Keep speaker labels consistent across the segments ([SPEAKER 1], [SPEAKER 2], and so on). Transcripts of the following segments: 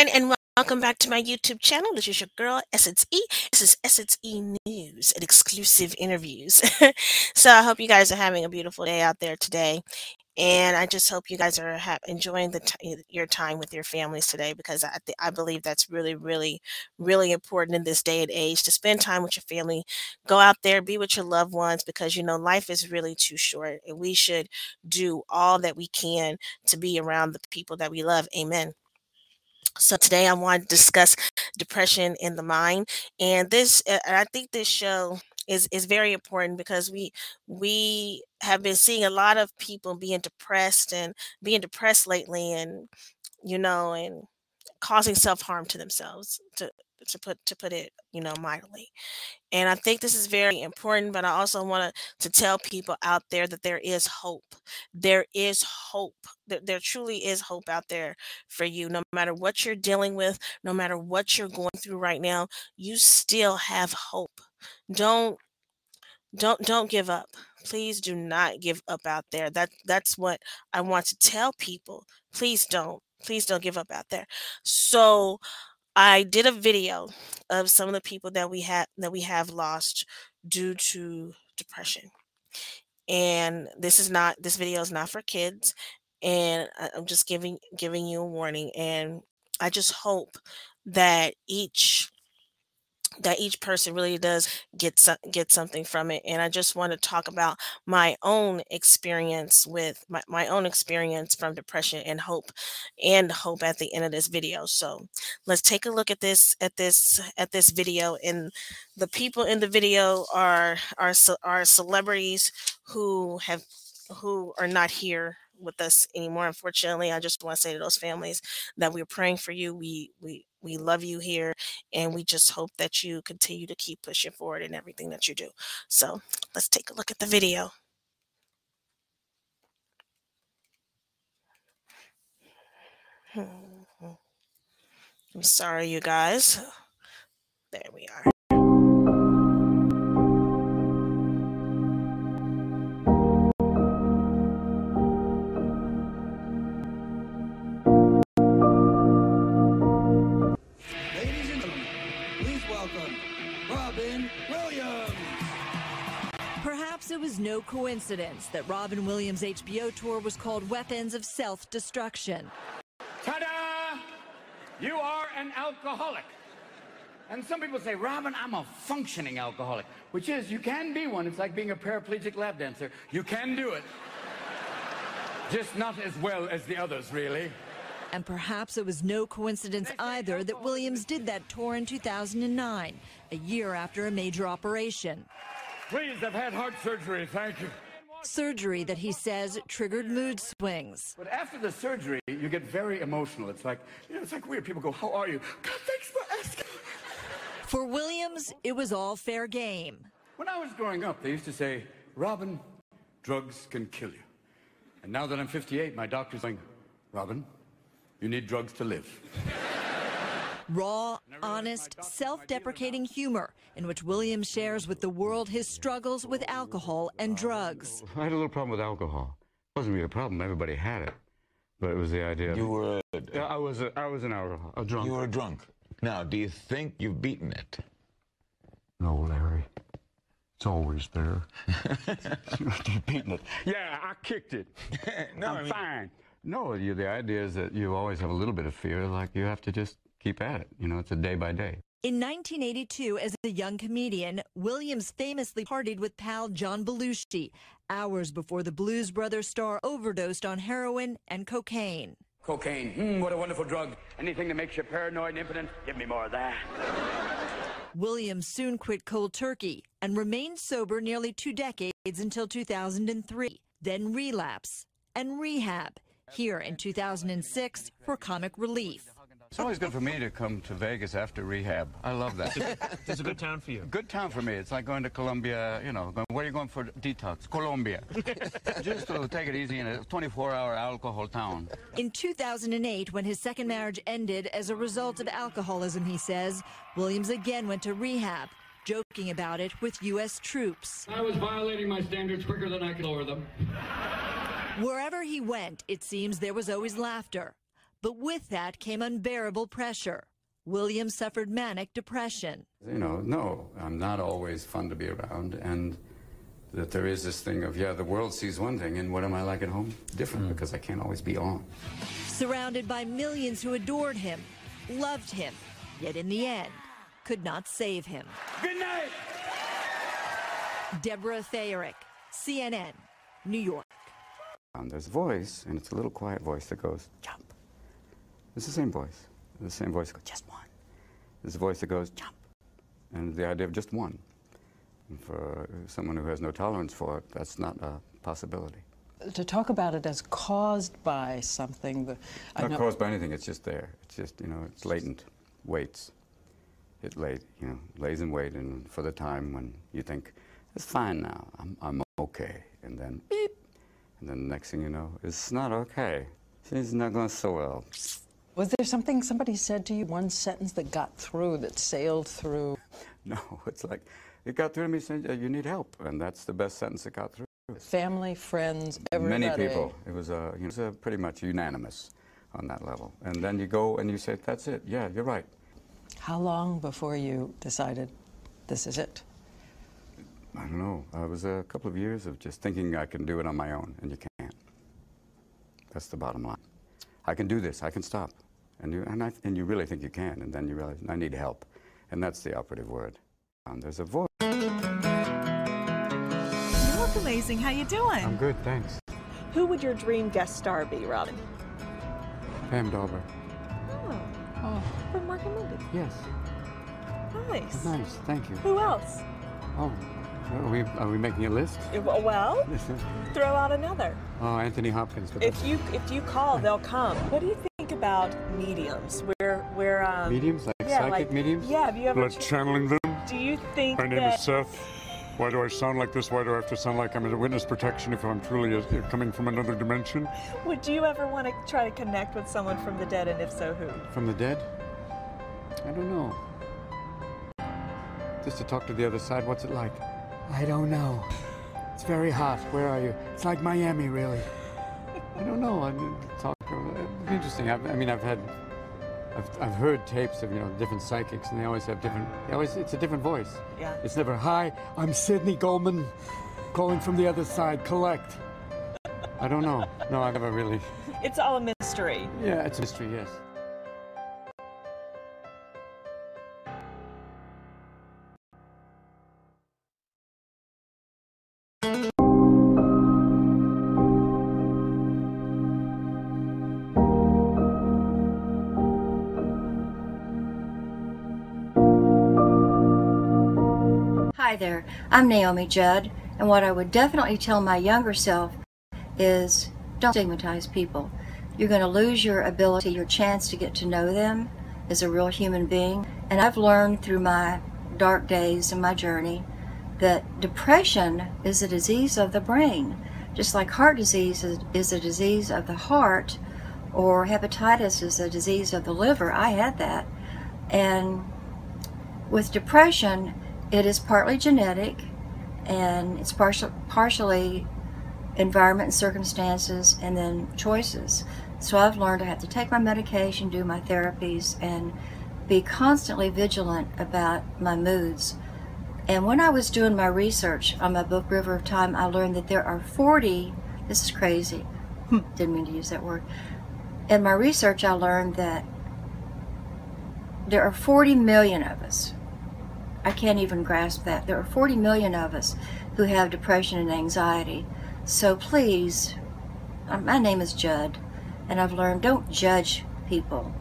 [SPEAKER 1] Everyone, and welcome back to my YouTube channel. This is your girl, Essence E. This is Essence E News and exclusive interviews. so I hope you guys are having a beautiful day out there today. And I just hope you guys are ha- enjoying the t- your time with your families today because I, th- I believe that's really, really, really important in this day and age to spend time with your family. Go out there, be with your loved ones because you know life is really too short and we should do all that we can to be around the people that we love. Amen. So today I want to discuss depression in the mind, and this uh, I think this show is is very important because we we have been seeing a lot of people being depressed and being depressed lately, and you know, and causing self harm to themselves to to put to put it you know mildly. And I think this is very important, but I also want to tell people out there that there is hope. There is hope. There, there truly is hope out there for you. No matter what you're dealing with, no matter what you're going through right now, you still have hope. Don't don't don't give up. Please do not give up out there. That that's what I want to tell people. Please don't. Please don't give up out there. So I did a video of some of the people that we have that we have lost due to depression. And this is not this video is not for kids and I- I'm just giving giving you a warning and I just hope that each that each person really does get get something from it and i just want to talk about my own experience with my, my own experience from depression and hope and hope at the end of this video. So let's take a look at this at this at this video and the people in the video are are are celebrities who have who are not here with us anymore unfortunately. I just want to say to those families that we're praying for you we we we love you here and we just hope that you continue to keep pushing forward in everything that you do. So let's take a look at the video. Hmm. i'm sorry you guys. There we are
[SPEAKER 2] Perhaps it was no coincidence that Robin Williams' HBO tour was called Weapons of Self Destruction.
[SPEAKER 3] Ta-da! You are an alcoholic. And some people say, Robin, I'm a functioning alcoholic, which is you can be one. It's like being a paraplegic lap dancer. You can do it. Just not as well as the others, really.
[SPEAKER 2] And perhaps it was no coincidence either that Williams did that tour in 2009, a year after a major operation.
[SPEAKER 3] Please, I've had heart surgery. Thank you.
[SPEAKER 2] Surgery that he says triggered mood swings.
[SPEAKER 3] But after the surgery, you get very emotional. It's like, you know, it's like weird. People go, How are you? God, thanks for asking.
[SPEAKER 2] For Williams, it was all fair game.
[SPEAKER 3] When I was growing up, they used to say, Robin, drugs can kill you. And now that I'm 58, my doctor's going, Robin, you need drugs to live.
[SPEAKER 2] Raw, honest, self deprecating humor in which Williams shares with the world his struggles with alcohol and drugs.
[SPEAKER 4] I had a little problem with alcohol. It wasn't really a problem. Everybody had it, but it was the idea.
[SPEAKER 5] You were
[SPEAKER 4] Yeah, I was a, I was an alcohol, a drunk.
[SPEAKER 5] you were a drunk. Now, do you think you've beaten it?
[SPEAKER 4] No, Larry. It's always there. You've beaten it. Yeah, I kicked it.
[SPEAKER 5] no,
[SPEAKER 4] I'm
[SPEAKER 5] I mean,
[SPEAKER 4] fine. No, you, the idea is that you always have a little bit of fear. Like you have to just keep at it. You know, it's a day by day.
[SPEAKER 2] In 1982, as a young comedian, Williams famously partied with pal John Belushi hours before the Blues Brothers star overdosed on heroin and cocaine.
[SPEAKER 3] Cocaine, hmm, what a wonderful drug. Anything that makes you paranoid and impotent, give me more of that.
[SPEAKER 2] Williams soon quit cold turkey and remained sober nearly two decades until 2003, then relapse and rehab here in 2006 for comic relief.
[SPEAKER 4] It's always good for me to come to Vegas after rehab. I love that.
[SPEAKER 6] It's a good town for you.
[SPEAKER 4] Good town for me. It's like going to Colombia, you know, going, where are you going for detox? Colombia. Just to take it easy in a 24-hour alcohol town.
[SPEAKER 2] In 2008, when his second marriage ended as a result of alcoholism, he says, Williams again went to rehab, joking about it with U.S. troops.
[SPEAKER 3] I was violating my standards quicker than I could lower them.
[SPEAKER 2] Wherever he went, it seems there was always laughter. But with that came unbearable pressure. William suffered manic depression.
[SPEAKER 4] You know, no, I'm not always fun to be around, and that there is this thing of, yeah, the world sees one thing, and what am I like at home? Different, because I can't always be on.
[SPEAKER 2] Surrounded by millions who adored him, loved him, yet in the end, could not save him.
[SPEAKER 3] Good night.
[SPEAKER 2] Deborah Feyerick, CNN, New York.
[SPEAKER 4] Um, there's a voice, and it's a little quiet voice that goes, jump. It's the same voice. The same voice that goes, just one. It's a voice that goes, jump. And the idea of just one. And for someone who has no tolerance for it, that's not a possibility.
[SPEAKER 7] To talk about it as caused by something, the, I
[SPEAKER 4] Not
[SPEAKER 7] know-
[SPEAKER 4] caused by anything, it's just there. It's just, you know, it's latent, waits. It late, you know, lays in wait and for the time when you think, it's fine now, I'm, I'm okay. And then beep, and then the next thing you know, it's not okay. It's not going so well.
[SPEAKER 7] Was there something somebody said to you, one sentence that got through, that sailed through?
[SPEAKER 4] No, it's like, it got through to me saying, "Uh, you need help. And that's the best sentence that got through.
[SPEAKER 7] Family, friends, everybody.
[SPEAKER 4] Many people. It was, uh, you know, it was uh, pretty much unanimous on that level. And then you go and you say, that's it. Yeah, you're right.
[SPEAKER 7] How long before you decided this is it?
[SPEAKER 4] I don't know. It was a couple of years of just thinking I can do it on my own, and you can't. That's the bottom line. I can do this. I can stop, and you and, I, and you really think you can, and then you realize I need help, and that's the operative word. Um, there's a voice.
[SPEAKER 8] You look amazing. How you doing?
[SPEAKER 4] I'm good, thanks.
[SPEAKER 8] Who would your dream guest star be, Robin?
[SPEAKER 4] Pam Dawber.
[SPEAKER 8] Oh, oh. from Mork and Mindy.
[SPEAKER 4] Yes.
[SPEAKER 8] Nice.
[SPEAKER 4] Nice. Thank you.
[SPEAKER 8] Who else?
[SPEAKER 4] Oh, are we are we making a list?
[SPEAKER 8] Well, throw out another.
[SPEAKER 4] oh, Anthony Hopkins.
[SPEAKER 8] If you if you call, they'll come. What do you think about mediums? Where where um,
[SPEAKER 4] Mediums, like
[SPEAKER 8] yeah,
[SPEAKER 4] psychic
[SPEAKER 8] like,
[SPEAKER 4] mediums?
[SPEAKER 8] Yeah. Have you ever?
[SPEAKER 9] Blood channeling them.
[SPEAKER 8] do you think
[SPEAKER 9] My name
[SPEAKER 8] that?
[SPEAKER 9] is Seth. Why do I sound like this? Why do I have to sound like I'm in witness protection if I'm truly a, coming from another dimension?
[SPEAKER 8] Would you ever want to try to connect with someone from the dead, and if so, who?
[SPEAKER 4] From the dead? I don't know. Just to talk to the other side, what's it like?
[SPEAKER 10] I don't know. It's very hot. Where are you? It's like Miami, really.
[SPEAKER 4] I don't know. I mean, talk. Interesting. I've, I mean, I've had, I've, I've heard tapes of you know different psychics, and they always have different. They always, it's a different voice.
[SPEAKER 8] Yeah.
[SPEAKER 4] It's never
[SPEAKER 10] Hi, I'm Sidney Goldman, calling from the other side. Collect.
[SPEAKER 4] I don't know. No, I never really.
[SPEAKER 8] It's all a mystery.
[SPEAKER 4] Yeah, it's a mystery. Yes.
[SPEAKER 11] There, I'm Naomi Judd, and what I would definitely tell my younger self is don't stigmatize people. You're going to lose your ability, your chance to get to know them as a real human being. And I've learned through my dark days and my journey that depression is a disease of the brain, just like heart disease is, is a disease of the heart, or hepatitis is a disease of the liver. I had that. And with depression, it is partly genetic and it's partial, partially environment and circumstances and then choices. So I've learned I have to take my medication, do my therapies, and be constantly vigilant about my moods. And when I was doing my research on my book River of Time, I learned that there are 40, this is crazy, didn't mean to use that word. In my research, I learned that there are 40 million of us. I can't even grasp that. There are 40 million of us who have depression and anxiety. So please, uh, my name is Judd, and I've learned don't judge people.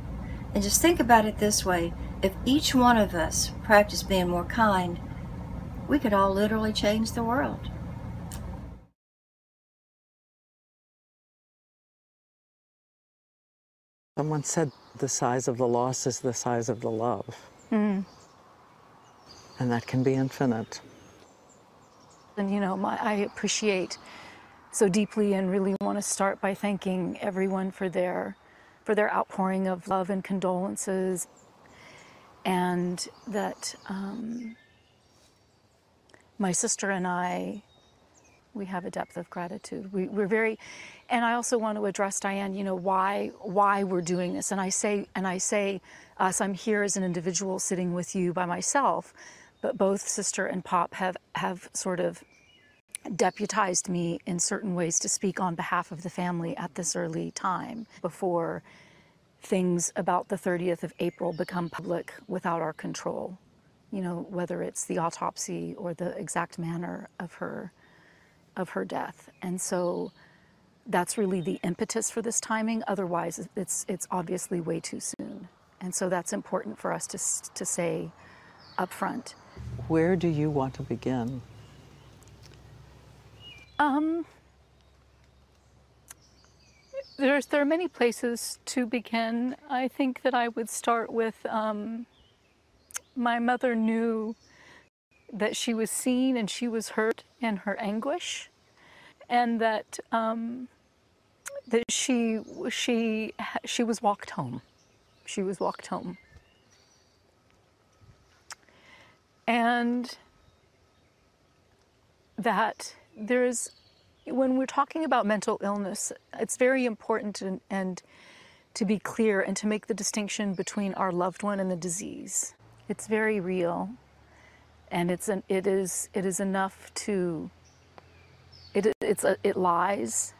[SPEAKER 11] And just think about it this way if each one of us practiced being more kind, we could all literally change the world.
[SPEAKER 7] Someone said the size of the loss is the size of the love,
[SPEAKER 12] Mm.
[SPEAKER 7] And that can be infinite.
[SPEAKER 12] And you know, my, I appreciate so deeply and really want to start by thanking everyone for their for their outpouring of love and condolences, and that um, my sister and I We have a depth of gratitude. We, we're very, and I also want to address Diane. You know why why we're doing this, and I say and I say us. I'm here as an individual sitting with you by myself, but both sister and pop have have sort of deputized me in certain ways to speak on behalf of the family at this early time before things about the 30th of April become public without our control. You know, whether it's the autopsy or the exact manner of her of her death. And so that's really the impetus for this timing. Otherwise, it's it's obviously way too soon. And so that's important for us to to say up front.
[SPEAKER 7] Where do you want to begin?
[SPEAKER 12] Um, there's there are many places to begin. I think that I would start with um, my mother knew that she was seen and she was hurt in her anguish, and that um, that she she she was walked home. She was walked home, and that there's when we're talking about mental illness, it's very important and, and to be clear and to make the distinction between our loved one and the disease. It's very real, and it's an, it is it is enough to. It it's a, it lies,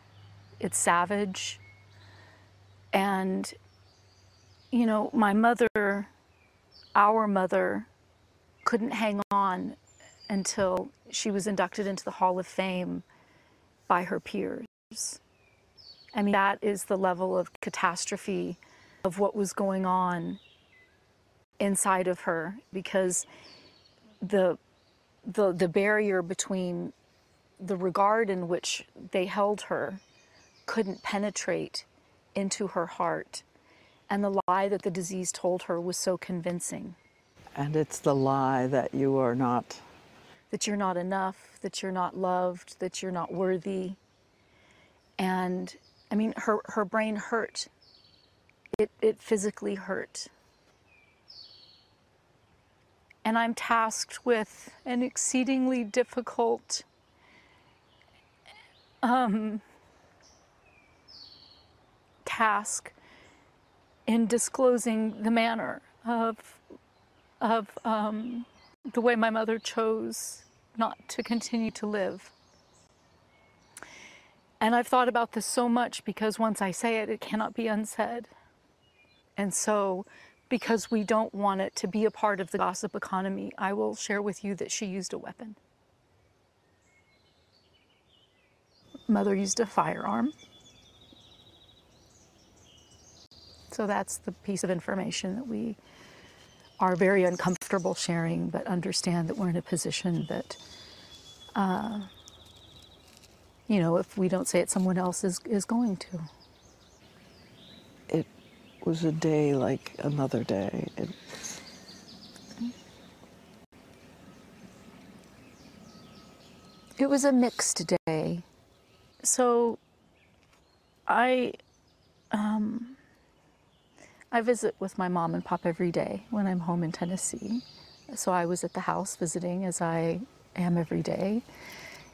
[SPEAKER 12] it's savage, and you know my mother, our mother, couldn't hang on until she was inducted into the Hall of Fame by her peers. I mean, that is the level of catastrophe of what was going on inside of her because the, the, the barrier between the regard in which they held her couldn't penetrate into her heart. And the lie that the disease told her was so convincing.
[SPEAKER 7] And it's the lie that you are not
[SPEAKER 12] that you're not enough, that you're not loved, that you're not worthy. And I mean, her, her brain hurt. It, it physically hurt. And I'm tasked with an exceedingly difficult um, task in disclosing the manner of, of um, the way my mother chose not to continue to live. And I've thought about this so much because once I say it, it cannot be unsaid. And so, because we don't want it to be a part of the gossip economy, I will share with you that she used a weapon. Mother used a firearm. So that's the piece of information that we are very uncomfortable sharing, but understand that we're in a position that, uh, you know, if we don't say it, someone else is, is going to.
[SPEAKER 7] It was a day like another day. It,
[SPEAKER 12] it was a mixed day. So I, um, I visit with my mom and pop every day when I'm home in Tennessee. So I was at the house visiting as I am every day.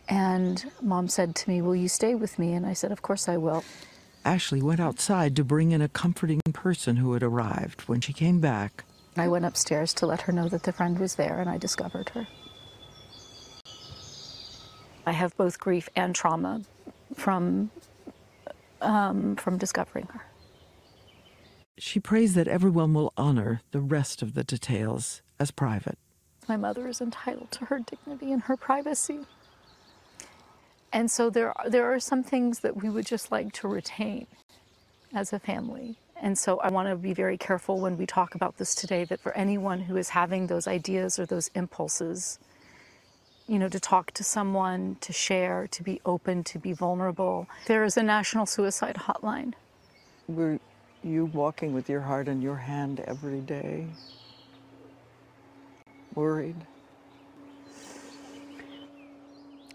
[SPEAKER 12] And mom said to me, Will you stay with me? And I said, Of course I will.
[SPEAKER 13] Ashley went outside to bring in a comforting person who had arrived. When she came back,
[SPEAKER 12] I went upstairs to let her know that the friend was there, and I discovered her. I have both grief and trauma from um, from discovering her.
[SPEAKER 13] She prays that everyone will honor the rest of the details as private.
[SPEAKER 12] My mother is entitled to her dignity and her privacy. And so there are, there are some things that we would just like to retain as a family. And so I want to be very careful when we talk about this today that for anyone who is having those ideas or those impulses, you know, to talk to someone, to share, to be open, to be vulnerable, there is a national suicide hotline.
[SPEAKER 7] We're you walking with your heart in your hand every day? Worried?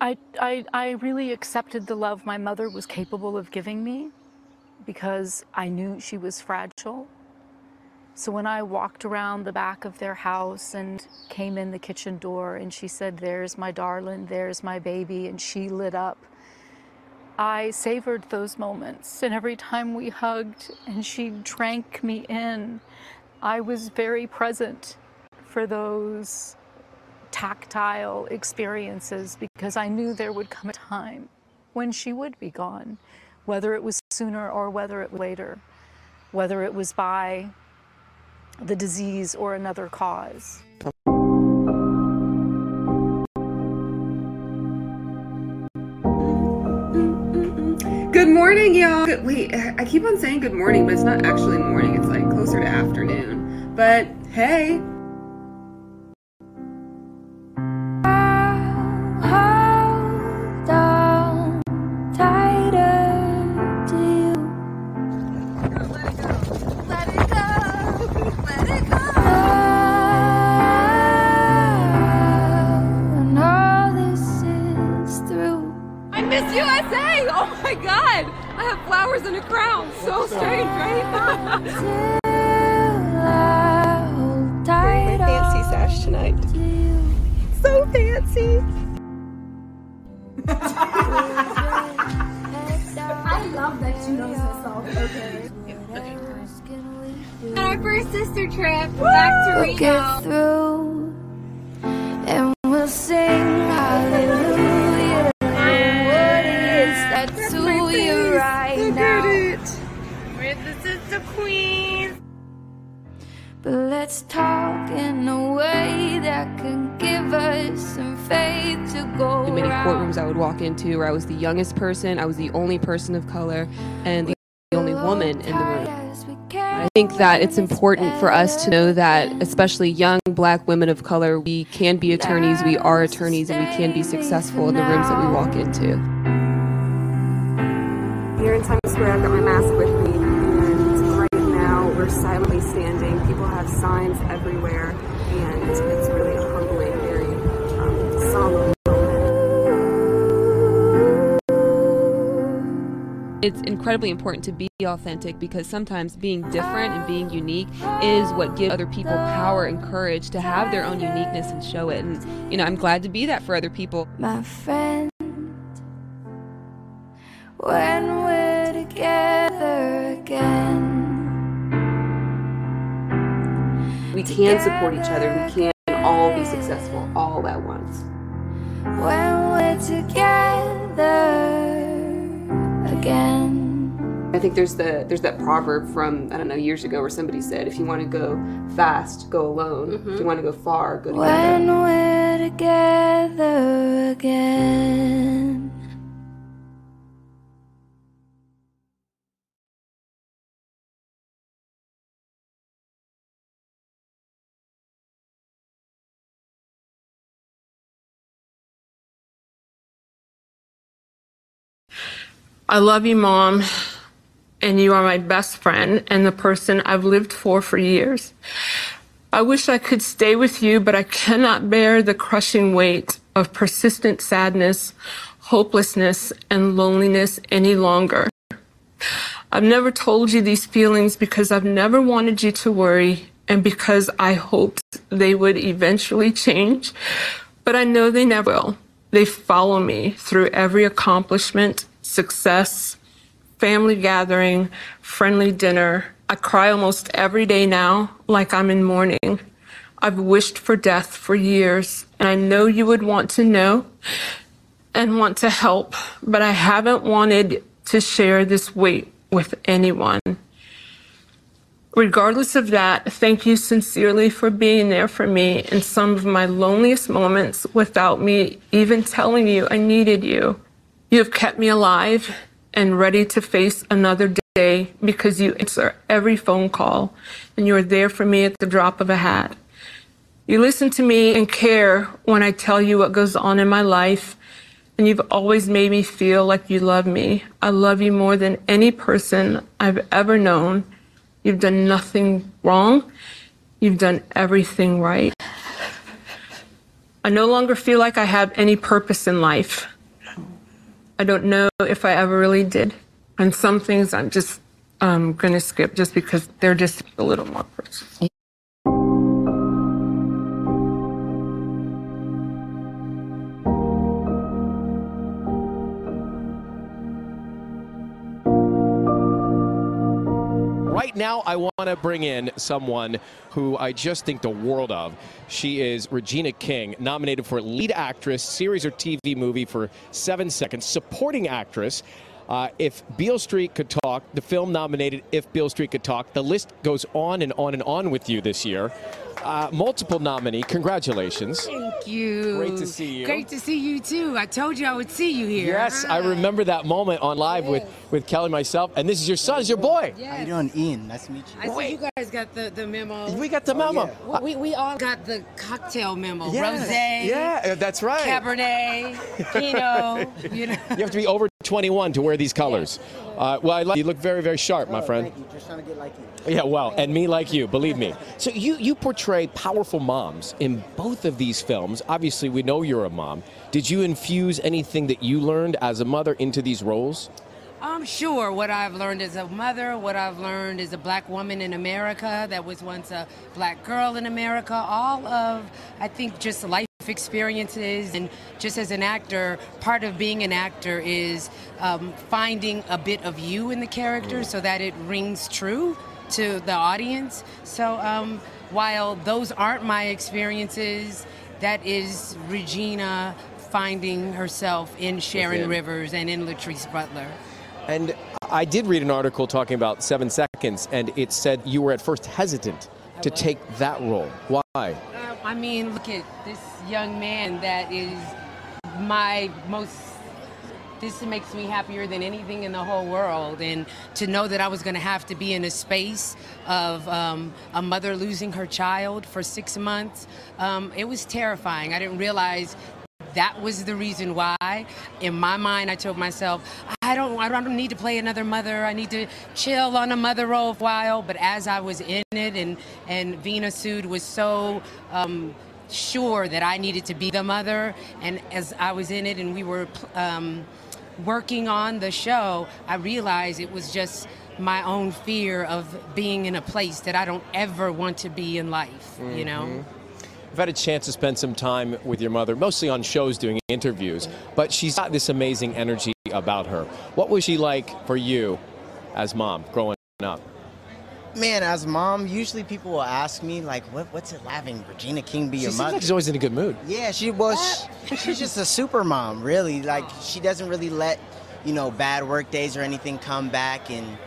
[SPEAKER 12] I, I, I really accepted the love my mother was capable of giving me because I knew she was fragile. So when I walked around the back of their house and came in the kitchen door and she said, There's my darling, there's my baby, and she lit up, I savored those moments. And every time we hugged and she drank me in, I was very present for those tactile experiences because I knew there would come a time when she would be gone, whether it was sooner or whether it was later, whether it was by the disease or another cause.
[SPEAKER 14] Good morning, y'all. Wait, I keep on saying good morning, but it's not actually morning. It's like closer to afternoon. But hey.
[SPEAKER 15] Was the youngest person, I was the only person of color, and the only woman in the room. I think that it's important for us to know that, especially young black women of color, we can be attorneys, we are attorneys, and we can be successful in the rooms that we walk into.
[SPEAKER 16] Here in Times Square, I've got my mask with me, and right now we're silently standing. People have signs everywhere, and it's really humbling, very um, solemn
[SPEAKER 15] It's incredibly important to be authentic because sometimes being different and being unique is what gives other people power and courage to have their own uniqueness and show it. And, you know, I'm glad to be that for other people.
[SPEAKER 17] My friend, when we're together again.
[SPEAKER 15] We can support each other, we can all be successful all at once.
[SPEAKER 17] When we're together again.
[SPEAKER 15] I think there's the there's that proverb from I don't know years ago where somebody said if you want to go fast, go alone. If you mm-hmm. want to go far, go together.
[SPEAKER 17] When we're together again.
[SPEAKER 18] I love you, Mom, and you are my best friend and the person I've lived for for years. I wish I could stay with you, but I cannot bear the crushing weight of persistent sadness, hopelessness, and loneliness any longer. I've never told you these feelings because I've never wanted you to worry and because I hoped they would eventually change, but I know they never will. They follow me through every accomplishment, success, family gathering, friendly dinner. I cry almost every day now, like I'm in mourning. I've wished for death for years, and I know you would want to know and want to help, but I haven't wanted to share this weight with anyone. Regardless of that, thank you sincerely for being there for me in some of my loneliest moments without me even telling you I needed you. You have kept me alive and ready to face another day because you answer every phone call and you are there for me at the drop of a hat. You listen to me and care when I tell you what goes on in my life, and you've always made me feel like you love me. I love you more than any person I've ever known. You've done nothing wrong. You've done everything right. I no longer feel like I have any purpose in life. I don't know if I ever really did. And some things I'm just um, going to skip just because they're just a little more personal.
[SPEAKER 19] Now, I want to bring in someone who I just think the world of. She is Regina King, nominated for lead actress, series or TV movie for Seven Seconds, supporting actress. Uh, if Beale Street Could Talk, the film nominated If Beale Street Could Talk, the list goes on and on and on with you this year. Uh, multiple nominee. Congratulations.
[SPEAKER 20] Thank you.
[SPEAKER 19] Great to see you.
[SPEAKER 20] Great to see you too. I told you I would see you here.
[SPEAKER 19] Yes, I remember that moment on live with, with Kelly myself. And this is your son, this is your boy.
[SPEAKER 20] Yes.
[SPEAKER 21] How you doing, Ian? Nice to meet you.
[SPEAKER 20] I see you guys got the, the memo.
[SPEAKER 19] We got the memo.
[SPEAKER 20] We, we, we all got the cocktail memo.
[SPEAKER 19] Yes.
[SPEAKER 20] Rosé.
[SPEAKER 19] Yeah, that's right.
[SPEAKER 20] Cabernet. Pinot. You know.
[SPEAKER 19] You have to be over 21 to wear these colors. Uh, well, I like you. Look very, very sharp, my friend.
[SPEAKER 21] Thank you. Just trying to get like you.
[SPEAKER 19] Yeah, well, and me like you, believe me. So you you portray powerful moms in both of these films. Obviously, we know you're a mom. Did you infuse anything that you learned as a mother into these roles?
[SPEAKER 20] I'm sure what I've learned as a mother, what I've learned as a black woman in America that was once a black girl in America, all of, I think, just life experiences. And just as an actor, part of being an actor is um, finding a bit of you in the character so that it rings true to the audience. So um, while those aren't my experiences, that is Regina finding herself in Sharon
[SPEAKER 19] Within.
[SPEAKER 20] Rivers and in Latrice Butler.
[SPEAKER 19] And I did read an article talking about Seven Seconds, and it said you were at first hesitant to take that role. Why?
[SPEAKER 20] Uh, I mean, look at this young man that is my most. This makes me happier than anything in the whole world. And to know that I was going to have to be in a space of um, a mother losing her child for six months, um, it was terrifying. I didn't realize that was the reason why. In my mind, I told myself, I don't, I don't need to play another mother. I need to chill on a mother role for a while. But as I was in it, and and Veena Sud was so. Um, sure that I needed to be the mother and as I was in it and we were um, working on the show I realized it was just my own fear of being in a place that I don't ever want to be in life you mm-hmm.
[SPEAKER 19] know. I've had a chance to spend some time with your mother, mostly on shows doing interviews, but she's got this amazing energy about her. What was she like for you as mom growing up?
[SPEAKER 21] Man, as mom, usually people will ask me like, "What? What's it having Regina King be
[SPEAKER 19] She
[SPEAKER 21] your
[SPEAKER 19] seems
[SPEAKER 21] mother?"
[SPEAKER 19] like she's always in a good mood.
[SPEAKER 21] Yeah, she was. she's just a super mom, really. Like she doesn't really let, you know, bad work days or anything come back and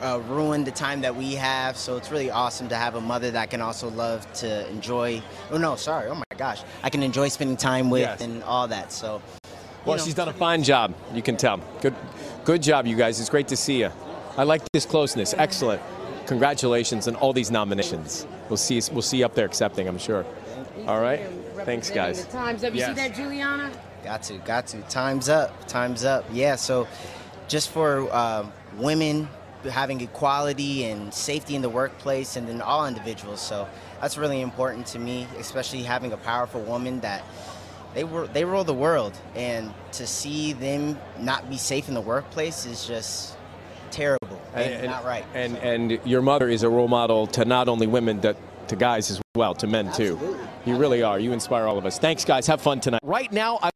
[SPEAKER 21] uh, ruin the time that we have. So it's really awesome to have a mother that can also love to enjoy. Oh no, sorry. Oh my gosh, I can enjoy spending time with
[SPEAKER 19] Yes.
[SPEAKER 21] and all that. So.
[SPEAKER 19] Well, she's done a fine job. You can tell. Good, good job, you guys. It's great to see you. I like this closeness. Excellent. Congratulations on all these nominations. We'll see. We'll see you up there accepting. I'm sure. All right. Thanks, guys.
[SPEAKER 20] the times up you see that Juliana
[SPEAKER 21] Got to, got to. Time's up. Time's up. Yeah. So, just for uh, women having equality and safety in the workplace, and then all individuals. So that's really important to me, especially having a powerful woman that they were they rule the world, and to see them not be safe in the workplace is just terrible and, not right.
[SPEAKER 19] And and your mother is a role model to not only women, but to guys as well, to men too. You really are. You inspire all of us. Thanks, guys. Have fun tonight. Right now, I.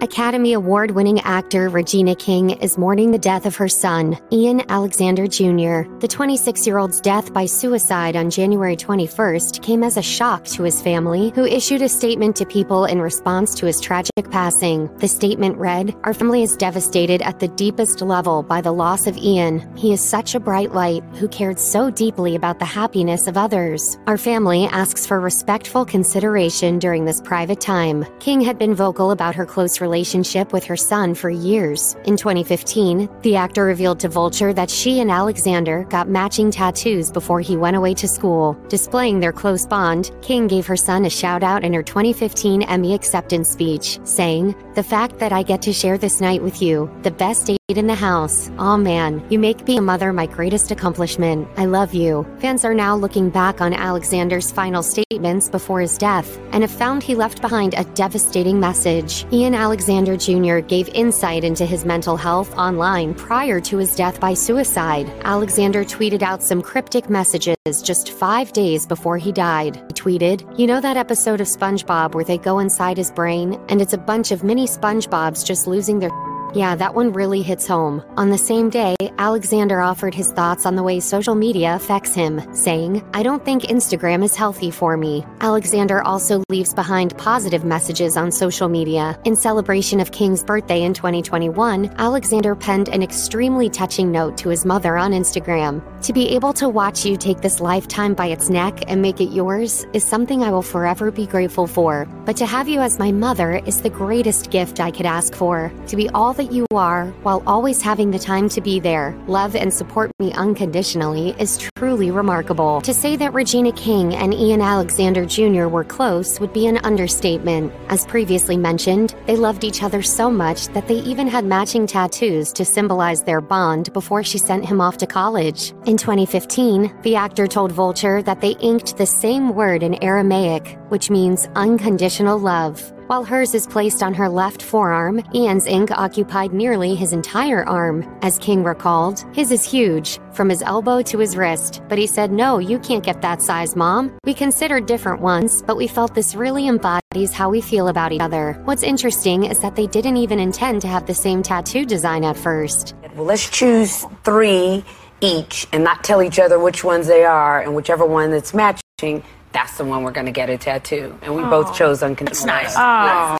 [SPEAKER 22] Academy Award winning actor Regina King is mourning the death of her son, Ian Alexander Jr. The 26 year old's death by suicide on January 21st came as a shock to his family, who issued a statement to people in response to his tragic passing. The statement read Our family is devastated at the deepest level by the loss of Ian. He is such a bright light who cared so deeply about the happiness of others. Our family asks for respectful consideration during this private time. King had been vocal about her close relationship with her son for years. In 2015, the actor revealed to Vulture that she and Alexander got matching tattoos before he went away to school. Displaying their close bond, King gave her son a shout out in her 2015 Emmy acceptance speech, saying, The fact that I get to share this night with you, the best date in the house. Aw man, you make being a mother my greatest accomplishment. I love you. Fans are now looking back on Alexander's final statements before his death and have found he left behind a devastating message. Ian Alexander Alexander Jr. gave insight into his mental health online prior to his death by suicide. Alexander tweeted out some cryptic messages just five days before he died. He tweeted, You know that episode of SpongeBob where they go inside his brain and it's a bunch of mini SpongeBobs just losing their yeah, that one really hits home. On the same day, Alexander offered his thoughts on the way social media affects him, saying, I don't think Instagram is healthy for me. Alexander also leaves behind positive messages on social media. In celebration of King's birthday in 2021, Alexander penned an extremely touching note to his mother on Instagram. To be able to watch you take this lifetime by its neck and make it yours is something I will forever be grateful for. But to have you as my mother is the greatest gift I could ask for. To be all that you are while always having the time to be there, love and support me unconditionally is truly remarkable. To say that Regina King and Ian Alexander Jr. were close would be an understatement. As previously mentioned, they loved each other so much that they even had matching tattoos to symbolize their bond before she sent him off to college. In 2015, the actor told Vulture that they inked the same word in Aramaic, which means unconditional love. While hers is placed on her left forearm, Ian's ink occupied nearly his entire arm. As King recalled, his is huge, from his elbow to his wrist, but he said, No, you can't get that size, Mom. We considered different ones, but we felt this really embodies how we feel about each other. What's interesting is that they didn't even intend to have the same tattoo design at first.
[SPEAKER 23] Well, let's choose three each and not tell each other which ones they are, and whichever one that's matching, that's the one we're going to get a tattoo. And we both chose unconditional.
[SPEAKER 22] That's
[SPEAKER 23] nice.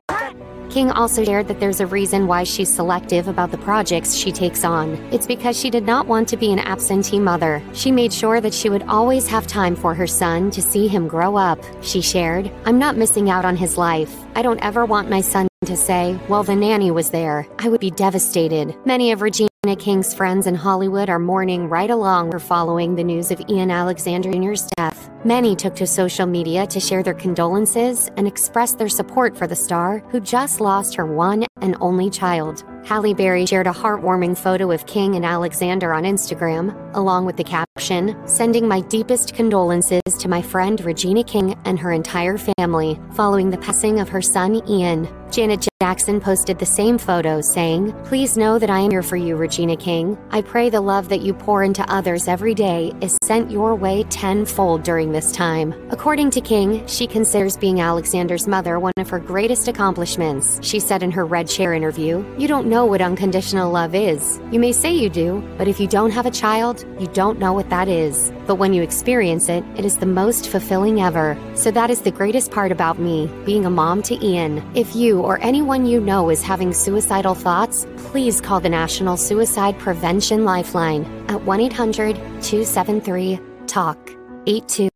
[SPEAKER 22] King also shared that there's a reason why she's selective about the projects she takes on. It's because she did not want to be an absentee mother. She made sure that she would always have time for her son to see him grow up. She shared, I'm not missing out on his life. I don't ever want my son to say, well, the nanny was there. I would be devastated. Many of Regina King's friends in Hollywood are mourning right along her following the news of Ian Alexander Jr.'s death. Many took to social media to share their condolences and express their support for the star who just lost her one and only child. Halle Berry shared a heartwarming photo of King and Alexander on Instagram, along with the caption, Sending my deepest condolences to my friend Regina King and her entire family following the passing of her son Ian. Janet Jackson posted the same photo, saying, Please know that I am here for you, Regina King. I pray the love that you pour into others every day is sent your way tenfold during this time. According to King, she considers being Alexander's mother one of her greatest accomplishments. She said in her Red Chair interview, You don't know what unconditional love is. You may say you do, but if you don't have a child, you don't know what that is. But when you experience it, it is the most fulfilling ever. So that is the greatest part about me, being a mom to Ian. If you or anyone you know is having suicidal thoughts, please call the National Suicide Prevention Lifeline at 1 800 273 TALK 82.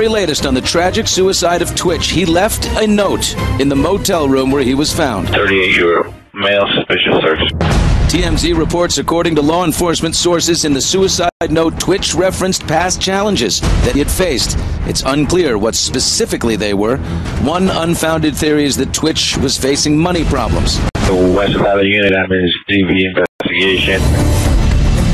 [SPEAKER 24] Very latest on the tragic suicide of Twitch. He left a note in the motel room where he was found.
[SPEAKER 25] 38 year male suspicious search.
[SPEAKER 24] TMZ reports, according to law enforcement sources in the suicide note, Twitch referenced past challenges that he had faced. It's unclear what specifically they were. One unfounded theory is that Twitch was facing money problems.
[SPEAKER 25] The West Valley Unit admin DV investigation.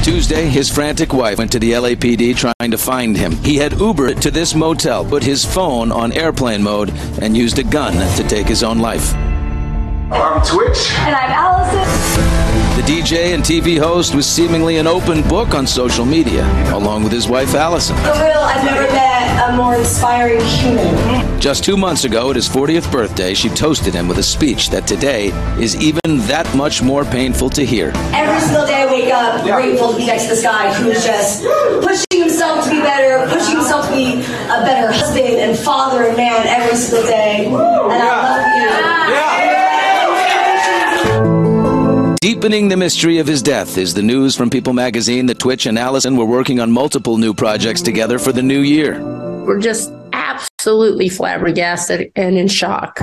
[SPEAKER 24] Tuesday, his frantic wife went to the LAPD trying to find him. He had Ubered to this motel, put his phone on airplane mode, and used a gun to take his own life.
[SPEAKER 26] I'm Twitch.
[SPEAKER 27] And I'm Allison.
[SPEAKER 24] The DJ and TV host was seemingly an open book on social media, along with his wife Allison.
[SPEAKER 27] For real, I've never met a more inspiring human.
[SPEAKER 24] Just two months ago, at his 40th birthday, she toasted him with a speech that today is even that much more painful to hear.
[SPEAKER 27] Every single day I wake up grateful to be next to this guy who's just pushing himself to be better, pushing himself to be a better husband and father and man every single day. And I love you.
[SPEAKER 24] Deepening the mystery of his death is the news from People magazine that Twitch and Allison were working on multiple new projects together for the new year.
[SPEAKER 28] We're just absolutely flabbergasted and in shock.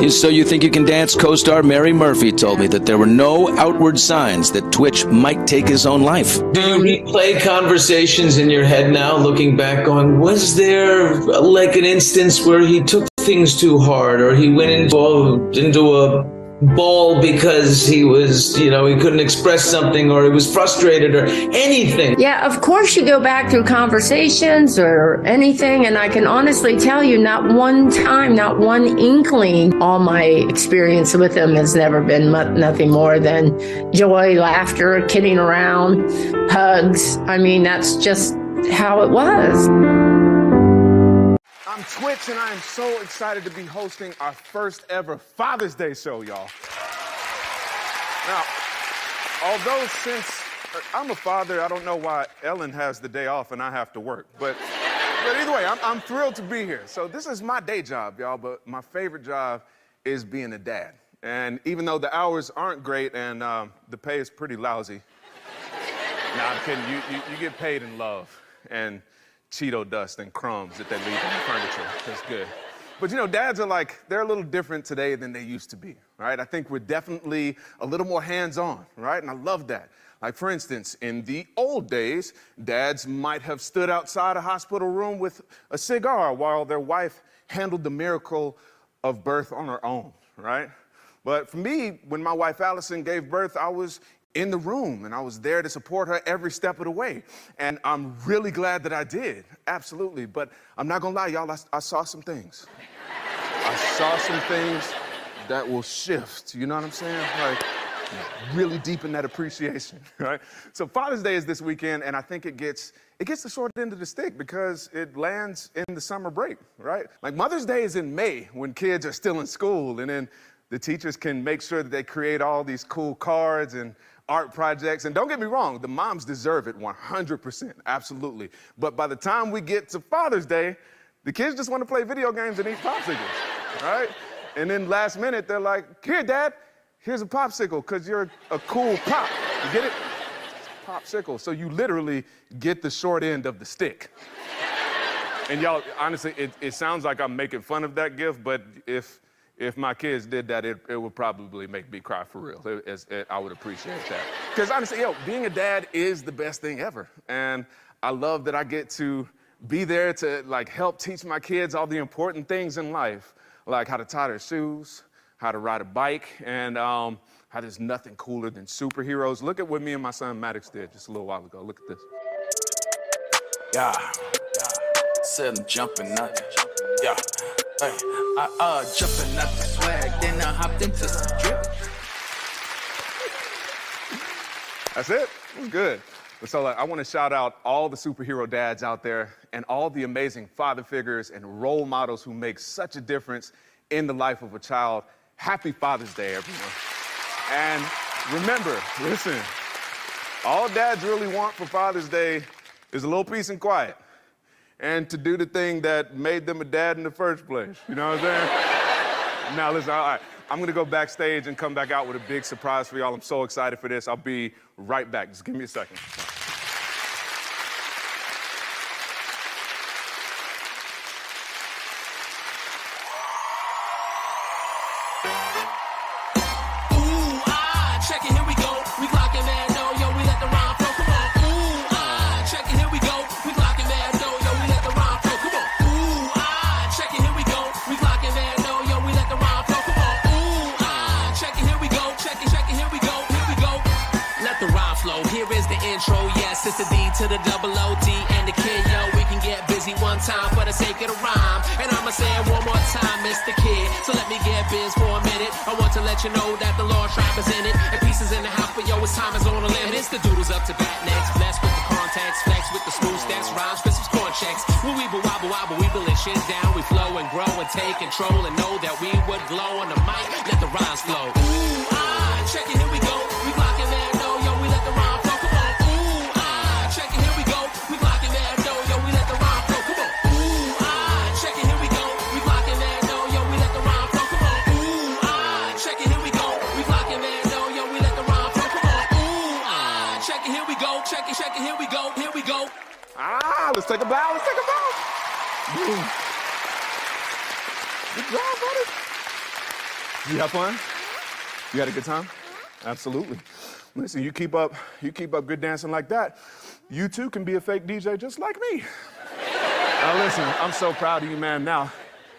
[SPEAKER 24] His So You Think You Can Dance co star Mary Murphy told me that there were no outward signs that Twitch might take his own life.
[SPEAKER 29] Do you replay conversations in your head now, looking back, going, was there like an instance where he took things too hard or he went into into a ball because he was, you know, he couldn't express something or he was frustrated or anything?
[SPEAKER 28] Yeah, of course you go back through conversations or anything, and I can honestly tell you, not one time, not one inkling, all my experience with him has never been nothing more than joy, laughter, kidding around, hugs. I mean, that's just how it was.
[SPEAKER 26] I'm Twitch, and I am so excited to be hosting our first ever Father's Day show, y'all. Now, although since uh, I'm a father, I don't know why Ellen has the day off and I have to work. But, but either way, I'm, I'm thrilled to be here. So this is my day job, y'all. But my favorite job is being a dad. And even though the hours aren't great and um, the pay is pretty lousy, nah, I'm kidding. You, you, you get paid in love and Cheeto dust and crumbs that they leave on the furniture. That's good. But you know, dads are like, they're a little different today than they used to be, right? I think we're definitely a little more hands on, right? And I love that. Like, for instance, in the old days, dads might have stood outside a hospital room with a cigar while their wife handled the miracle of birth on her own, right? But for me, when my wife Allison gave birth, I was in the room and I was there to support her every step of the way. And I'm really glad that I did, absolutely. But I'm not gonna lie, y'all, I, I saw some things. I saw some things that will shift, you know what I'm saying? Like, really deepen that appreciation, right? So Father's Day is this weekend, and I think it gets it gets the short end of the stick because it lands in the summer break, right? Like Mother's Day is in May when kids are still in school, and then the teachers can make sure that they create all these cool cards and art projects. And don't get me wrong, the moms deserve it 100%, absolutely. But by the time we get to Father's Day, the kids just want to play video games and eat popsicles, right? And then last minute, they're like, here, dad, here's a popsicle, because you're a cool pop. You get it? Popsicle. So you literally get the short end of the stick. And y'all, honestly, it, it sounds like I'm making fun of that gift, but if if my kids did that, it, it would probably make me cry for real. It- it's- it- I would appreciate that. Because honestly, yo, being a dad is the best thing ever. And I love that I get to be there to like help teach my kids all the important things in life, like how to tie their shoes, how to ride a bike, and um, how there's nothing cooler than superheroes. Look at what me and my son Maddox did just a little while ago. Look at this.
[SPEAKER 30] Yeah, yeah. Said I'm jumping up. Yeah. I uh jumping out the swag, then I hopped into some drip.
[SPEAKER 26] That's it. It was good. So I want to shout out all the superhero dads out there and all the amazing father figures and role models who make such a difference in the life of a child. Happy Father's Day, everyone. And remember, listen, all dads really want for Father's Day is a little peace and quiet and to do the thing that made them a dad in the first place. You know what I'm saying? now, listen, all right, I'm gonna go backstage and come back out with a big surprise for y'all. I'm so excited for this. I'll be right back. Just give me a second.
[SPEAKER 30] One time for the sake of the rhyme. And I'ma say it one more time, Mr. Kid. So let me get biz for a minute. I want to let you know that the Lord Tribe is in it. And pieces in the house, but yo, it's time is on the limit. It's the doodles up to bat next. Blessed with the contacts, flex with the smooth steps, rhymes, crisp score checks. We be wobble wobble, we building shit down. We flow and grow and take control and know that we would glow on the mic. Let the rhymes flow.
[SPEAKER 26] Let's take a bow. Let's take a bow. Boom. Good job, buddy. You have fun? You had a good time? Absolutely. Listen, you keep up, you keep up good dancing like that, you too can be a fake DJ just like me. Now listen, I'm so proud of you, man. Now,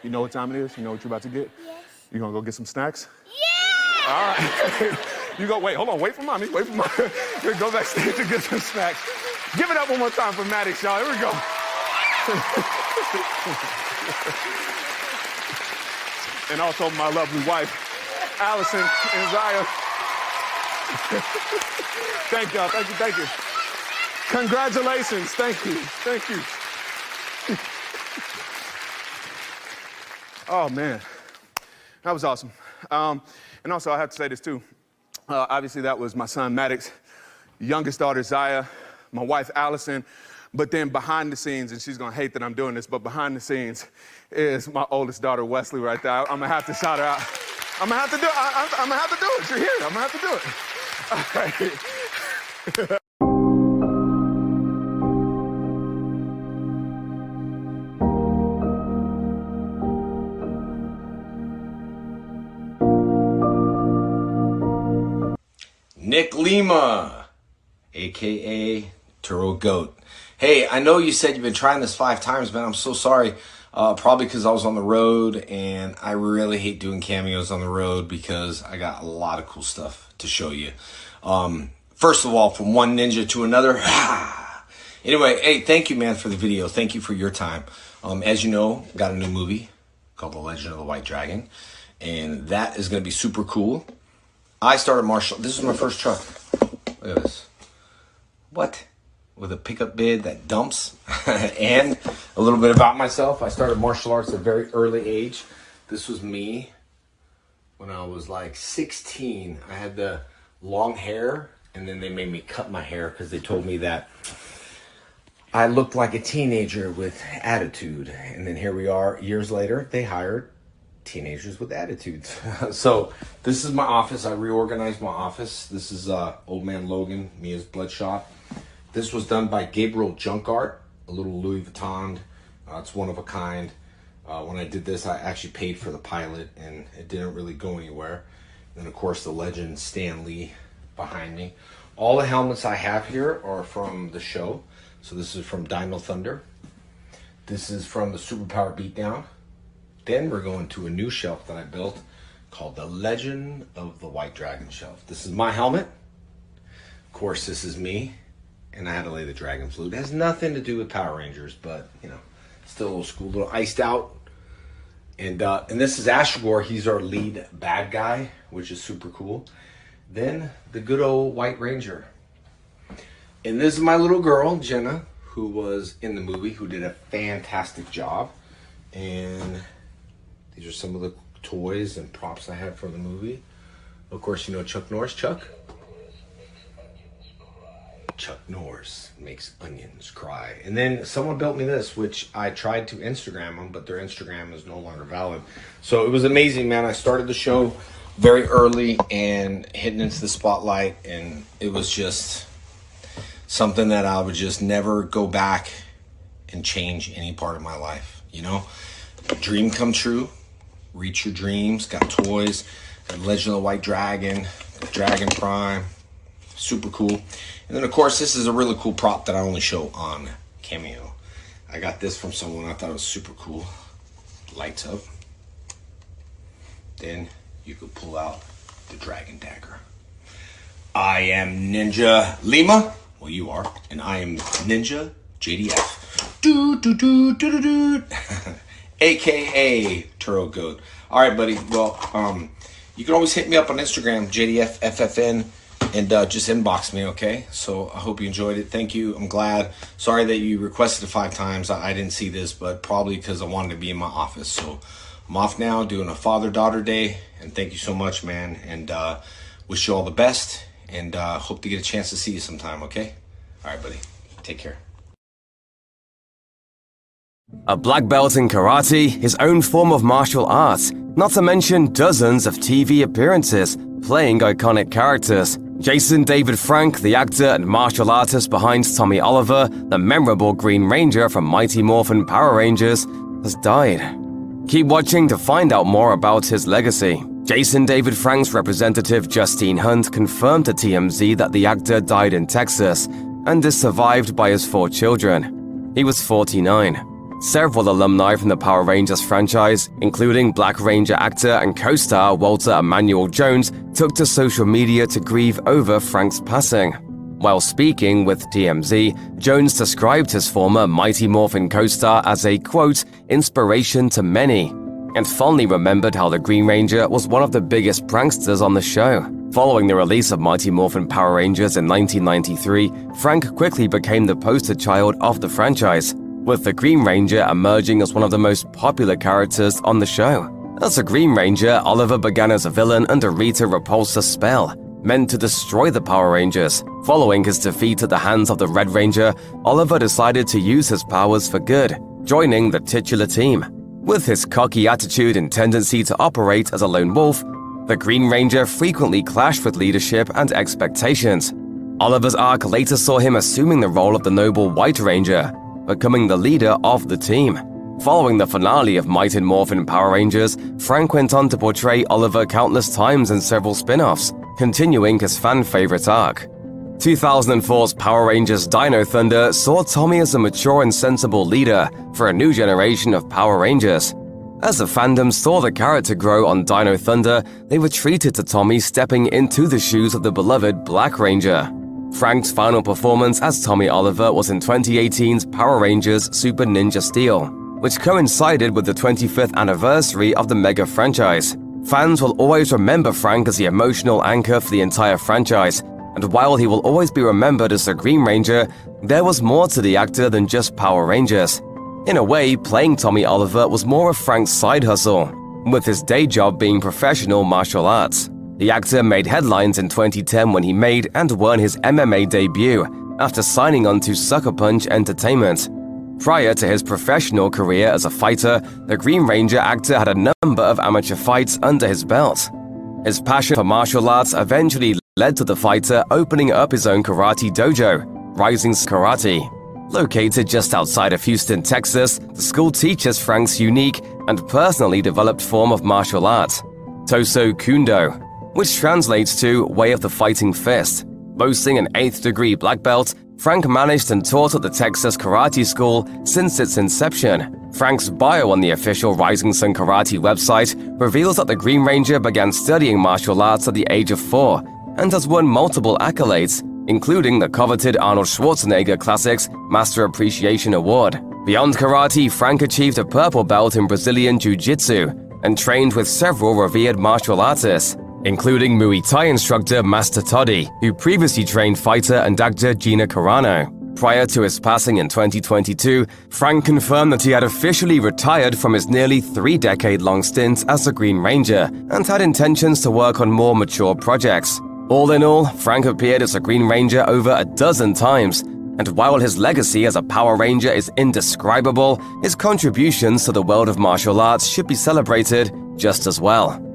[SPEAKER 26] you know what time it is? You know what you're about to get? Yes. You gonna go get some snacks? Yeah! All right. you go, wait, hold on, wait for mommy, wait for mommy. go backstage and get some snacks. Give it up one more time for Maddox, y'all. Here we go. and also my lovely wife, Allison and Zaya. thank y'all, thank you, thank you. Congratulations, thank you, thank you. oh man, that was awesome. Um, and also, I have to say this too. Uh, obviously, that was my son Maddox, youngest daughter Zaya, my wife Allison. But then behind the scenes, and she's gonna hate that I'm doing this, but behind the scenes is my oldest daughter Weslie right there. I'm gonna have to shout her out. I'm gonna have to do it. I, am gonna have to do it. You're here. I'm gonna have to do it. All right.
[SPEAKER 31] Nick Lima, aka Turo Goat. Hey, I know you said you've been trying this five times, man. I'm so sorry. Uh, probably because I was on the road, and I really hate doing cameos on the road because I got a lot of cool stuff to show you. Um, first of all, from one ninja to another. anyway, hey, thank you, man, for the video. Thank you for your time. Um, as you know, got a new movie called The Legend of the White Dragon, and that is going to be super cool. I started martial. This is my first truck. Look at this. What? With a pickup bid that dumps. and a little bit about myself. I started martial arts at a very early age. This was me when I was like 16. I had the long hair, and then they made me cut my hair because they told me that I looked like a teenager with attitude. And then here we are, years later, they hired teenagers with attitudes. so this is my office. I reorganized my office. This is uh, Old Man Logan, Mia's Bloodshot. This was done by Gabriel Junkart, a little Louis Vuitton. Uh, it's one of a kind. Uh, when I did this, I actually paid for the pilot, and it didn't really go anywhere. And of course, the legend Stan Lee behind me. All the helmets I have here are from the show. So this is from Dino Thunder. This is from the Superpower Beatdown. Then we're going to a new shelf that I built called the Legend of the White Dragon shelf. This is my helmet. Of course, this is me. And I had to lay the dragon flute. It has nothing to do with Power Rangers, but you know, still a little school, a little iced out. And uh, and this is Ashgore. He's our lead bad guy, which is super cool. Then the good old White Ranger. And this is my little girl, Jenna, who was in the movie, who did a fantastic job. And these are some of the toys and props I had for the movie. Of course, you know Chuck Norris. Chuck? Chuck Norris makes onions cry. And then someone built me this, which I tried to Instagram them, but their Instagram is no longer valid. So it was amazing, man. I started the show very early and hitting into the spotlight, and it was just something that I would just never go back and change any part of my life. You know, dream come true reach your dreams. Got toys, got Legend of the White Dragon, Dragon Prime, super cool. And then of course this is a really cool prop that I only show on Cameo. I got this from someone I thought it was super cool. Lights up. Then you could pull out the Dragon Dagger. I am Ninja Lima. Well, you are. And I am Ninja JDF. Do do do do do do. AKA Turo Goat. All right, buddy. Well, um, you can always hit me up on Instagram, JDFFFN, and uh, just inbox me, okay? So I hope you enjoyed it. Thank you. I'm glad. Sorry that you requested it five times. I, I didn't see this, but probably because I wanted to be in my office. So I'm off now doing a father daughter day. And thank you so much, man. And uh, wish you all the best. And uh, hope to get a chance to see you sometime, okay? All right, buddy. Take care.
[SPEAKER 32] A black belt in karate, his own form of martial arts, not to mention dozens of TV appearances, playing iconic characters. Jason David Frank, the actor and martial artist behind Tommy Oliver, the memorable Green Ranger from Mighty Morphin Power Rangers, has died. Keep watching to find out more about his legacy. Jason David Frank's representative Justine Hunt confirmed to TMZ that the actor died in Texas and is survived by his four children. He was 49. Several alumni from the Power Rangers franchise, including Black Ranger actor and co star Walter Emmanuel Jones, took to social media to grieve over Frank's passing. While speaking with TMZ, Jones described his former Mighty Morphin co star as a quote, inspiration to many, and fondly remembered how the Green Ranger was one of the biggest pranksters on the show. Following the release of Mighty Morphin Power Rangers in 1993, Frank quickly became the poster child of the franchise, with the Green Ranger emerging as one of the most popular characters on the show. As a Green Ranger, Oliver began as a villain under Rita Repulsa's spell, meant to destroy the Power Rangers. Following his defeat at the hands of the Red Ranger, Oliver decided to use his powers for good, joining the titular team. With his cocky attitude and tendency to operate as a lone wolf, the Green Ranger frequently clashed with leadership and expectations. Oliver's arc later saw him assuming the role of the noble White Ranger, becoming the leader of the team. Following the finale of Mighty Morphin Power Rangers, Frank went on to portray Oliver countless times in several spin offs, continuing his fan favorite arc. 2004's Power Rangers Dino Thunder saw Tommy as a mature and sensible leader for a new generation of Power Rangers. As the fandom saw the character grow on Dino Thunder, they were treated to Tommy stepping into the shoes of the beloved Black Ranger. Frank's final performance as Tommy Oliver was in 2018's Power Rangers Super Ninja Steel, which coincided with the 25th anniversary of the mega franchise. Fans will always remember Frank as the emotional anchor for the entire franchise, and while he will always be remembered as the Green Ranger, there was more to the actor than just Power Rangers. In a way, playing Tommy Oliver was more of Frank's side hustle, with his day job being professional martial arts. The actor made headlines in 2010 when he made and won his MMA debut after signing on to Sucker Punch Entertainment. Prior to his professional career as a fighter, the Green Ranger actor had a number of amateur fights under his belt. His passion for martial arts eventually led to the fighter opening up his own karate dojo, Rising Karate. Located just outside of Houston, Texas, the school teaches Frank's unique and personally developed form of martial art, Toso Kundo, which translates to Way of the Fighting Fist. Boasting an 8th degree black belt, Frank managed and taught at the Texas Karate School since its inception. Frank's bio on the official Rising Sun Karate website reveals that the Green Ranger began studying martial arts at the age of four and has won multiple accolades, including the coveted Arnold Schwarzenegger Classics Master Appreciation Award. Beyond karate, Frank achieved a purple belt in Brazilian Jiu Jitsu and trained with several revered martial artists including Muay Thai instructor Master Toddy, who previously trained fighter and actor Gina Carano. Prior to his passing in 2022, Frank confirmed that he had officially retired from his nearly three decade long stint as the Green Ranger and had intentions to work on more mature projects. All in all, Frank appeared as a Green Ranger over a dozen times, and while his legacy as a Power Ranger is indescribable, his contributions to the world of martial arts should be celebrated just as well.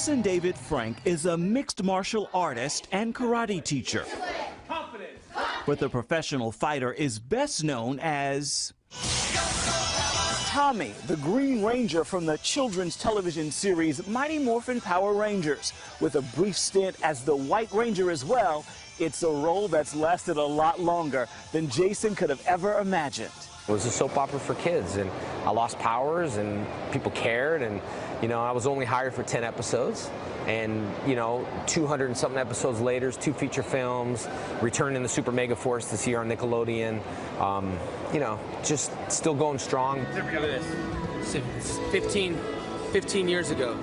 [SPEAKER 33] Jason David Frank is a mixed martial artist and karate teacher. But the professional fighter is best known as Tommy, the Green Ranger from the children's television series Mighty Morphin Power Rangers, with a brief stint as the White Ranger as well it's a role that's lasted a lot longer than Jason could have ever imagined.
[SPEAKER 34] It was a soap opera for kids, and I lost powers, and people cared, and you know I was only hired for 10 episodes, and you know 200 and something episodes later, two feature films, Return in the Super Mega Force this year on Nickelodeon, um, you know just still going strong.
[SPEAKER 35] Look at this. It's 15, 15 years ago.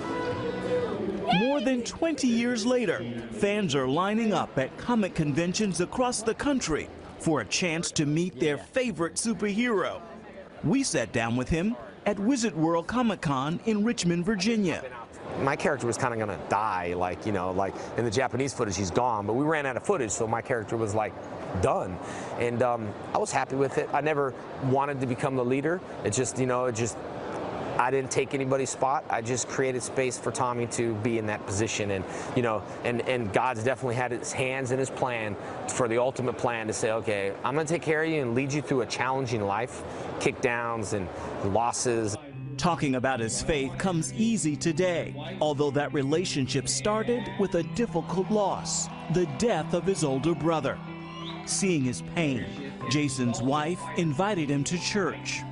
[SPEAKER 33] More than 20 years later, fans are lining up at comic conventions across the country for a chance to meet their favorite superhero. We sat down with him at Wizard World Comic Con in Richmond, Virginia.
[SPEAKER 34] My character was kind of gonna die, like you know, like in the Japanese footage, he's gone. But we ran out of footage, so my character was like done, and um, I was happy with it. I never wanted to become the leader. It just, you know, it just I didn't take anybody's spot. I just created space for Tommy to be in that position, and you know, and and God's definitely had His hands in His plan for the ultimate plan to say, okay, I'm going to take care of you and lead you through a challenging life, kick downs and losses.
[SPEAKER 33] Talking about his faith comes easy today, although that relationship started with a difficult loss the death of his older brother. Seeing his pain, Jason's wife invited him to church.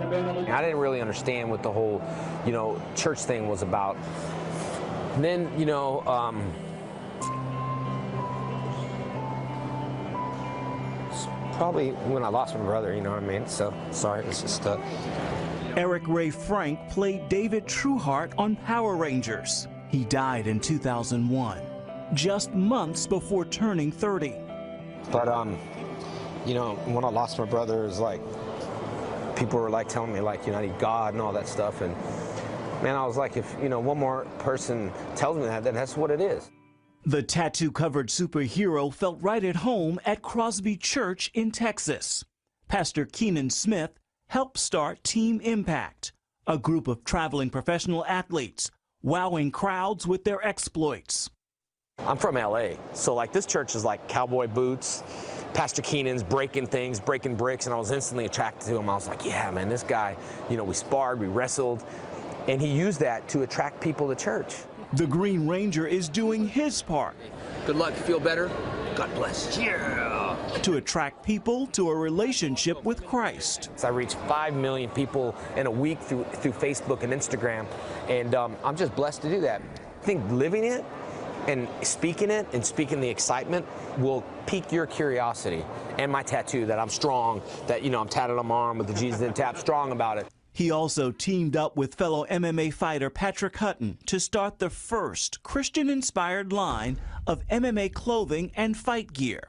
[SPEAKER 34] I didn't really understand what the whole, you know, church thing was about. And then, you know, um, probably when I lost my brother, you know what I mean? So, sorry, it's just, uh,
[SPEAKER 33] Eric Ray Frank played David Trueheart on Power Rangers. He died in 2001, just months before turning 30.
[SPEAKER 34] but, um, you know, when I lost my brother, it was like, people were like telling me like, you know, I need God and all that stuff. And man, I was like, if, you know, one more person tells me that, then that's what it is.
[SPEAKER 33] The tattoo covered superhero felt right at home at Crosby Church in Texas. Pastor Keenan Smith helped start Team Impact, a group of traveling professional athletes, wowing crowds with their exploits.
[SPEAKER 34] I'm from LA, so like this church is like cowboy boots. Pastor Keenan's breaking things, breaking bricks, and I was instantly attracted to him. I was like, yeah, man, this guy, you know, we sparred, we wrestled, and he used that to attract people to church.
[SPEAKER 33] The Green Ranger is doing his part
[SPEAKER 35] Good luck. Feel better? God bless. Yeah.
[SPEAKER 33] to attract people to a relationship with Christ.
[SPEAKER 34] So I reached five million people in a week through through Facebook and Instagram, and um, I'm just blessed to do that. I think living it and speaking it and speaking the excitement will pique your curiosity. And my tattoo that I'm strong, that you know I'm tatted on my arm with the Jesus and tap, strong about it.
[SPEAKER 33] He also teamed up with fellow MMA fighter Patrick Hutton to start the first Christian inspired line of MMA clothing and fight gear.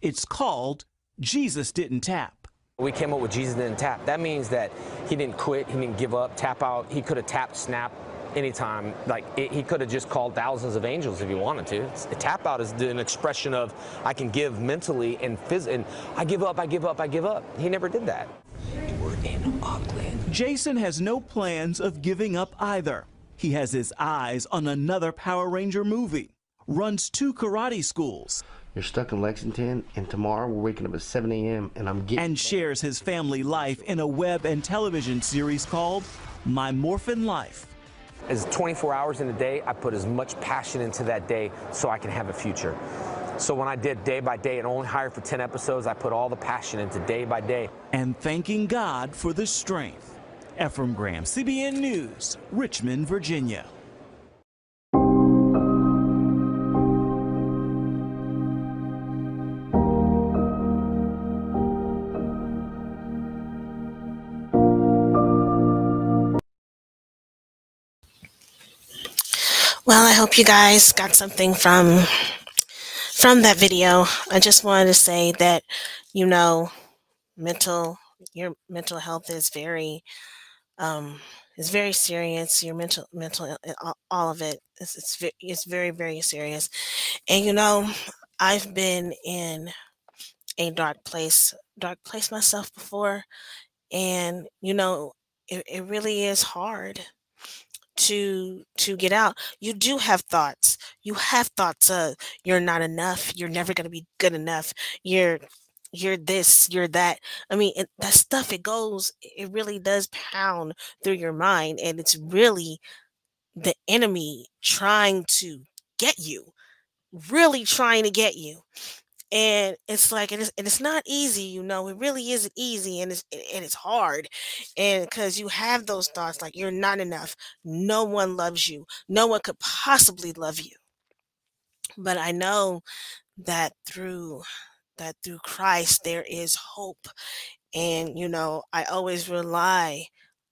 [SPEAKER 33] It's called Jesus Didn't Tap.
[SPEAKER 34] We came up with Jesus didn't tap. That means that he didn't quit, he didn't give up, tap out. He could have tapped, snap anytime. Like it, he could have just called thousands of angels if he wanted to. A tap out is an expression of I can give mentally and physically. And I give up, I give up, I give up. He never did that.
[SPEAKER 33] Jason has no plans of giving up either. He has his eyes on another Power Ranger movie, runs two karate schools,
[SPEAKER 36] You're stuck in Lexington, and tomorrow we're waking up at 7 a.m. and I'm getting.
[SPEAKER 33] and shares his family life in a web and television series called My Morphin Life.
[SPEAKER 34] As 24 hours in a day, I put as much passion into that day so I can have a future. So when I did day by day and only hired for 10 episodes, I put all the passion into day by day.
[SPEAKER 33] and thanking God for the strength. Efrem Graham, CBN News, Richmond, Virginia.
[SPEAKER 1] Well, I hope you guys got something from from that video. I just wanted to say that you know, mental your mental health is very um is very serious. Your mental mental all- all of it is it's it's very very serious. And you know, I've been in a dark place dark place myself before and you know, it, it really is hard to to get out you do have thoughts. You have thoughts of you're not enough. You're never going to be good enough. You're you're this you're that. I mean it, that stuff it goes it really does pound through your mind and it's really the enemy trying to get you really trying to get you and it's like and it's, and it's not easy you know it really isn't easy and it's and it's hard and because you have those thoughts like you're not enough no one loves you no one could possibly love you. But i know that through that through christ there is hope and you know i always rely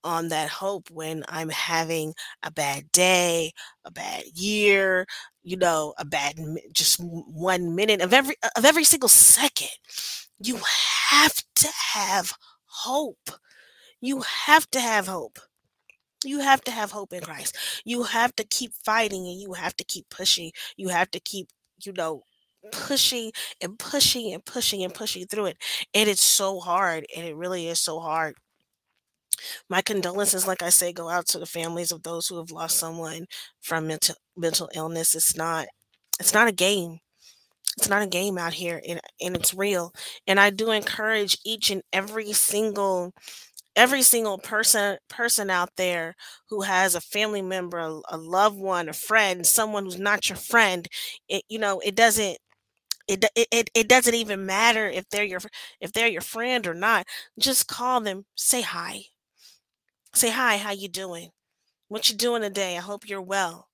[SPEAKER 1] on that hope when i'm having a bad day a bad year you know a bad just one minute of every of every single second you have to have hope you have to have hope you have to have hope in Christ. You have to keep fighting and you have to keep pushing. You have to keep, you know, pushing and pushing and pushing and pushing through it. And it's so hard. And it really is so hard. My condolences, like I say, go out to the families of those who have lost someone from mental mental illness. It's not it's not a game. It's not a game out here and, and it's real. And I do encourage each and every single every single person person out there who has a family member, a, a loved one, a friend, someone who's not your friend, it you know, it doesn't it, it it doesn't even matter if they're your if they're your friend or not. Just call them, say hi. Say hi, how you doing? What you doing today? I hope you're well.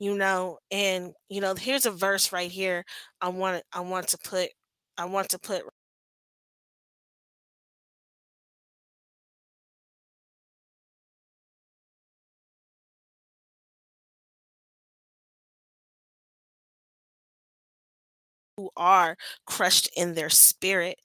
[SPEAKER 1] You know, and you know, here's a verse right here. I want I want to put I want to put who are crushed in their spirit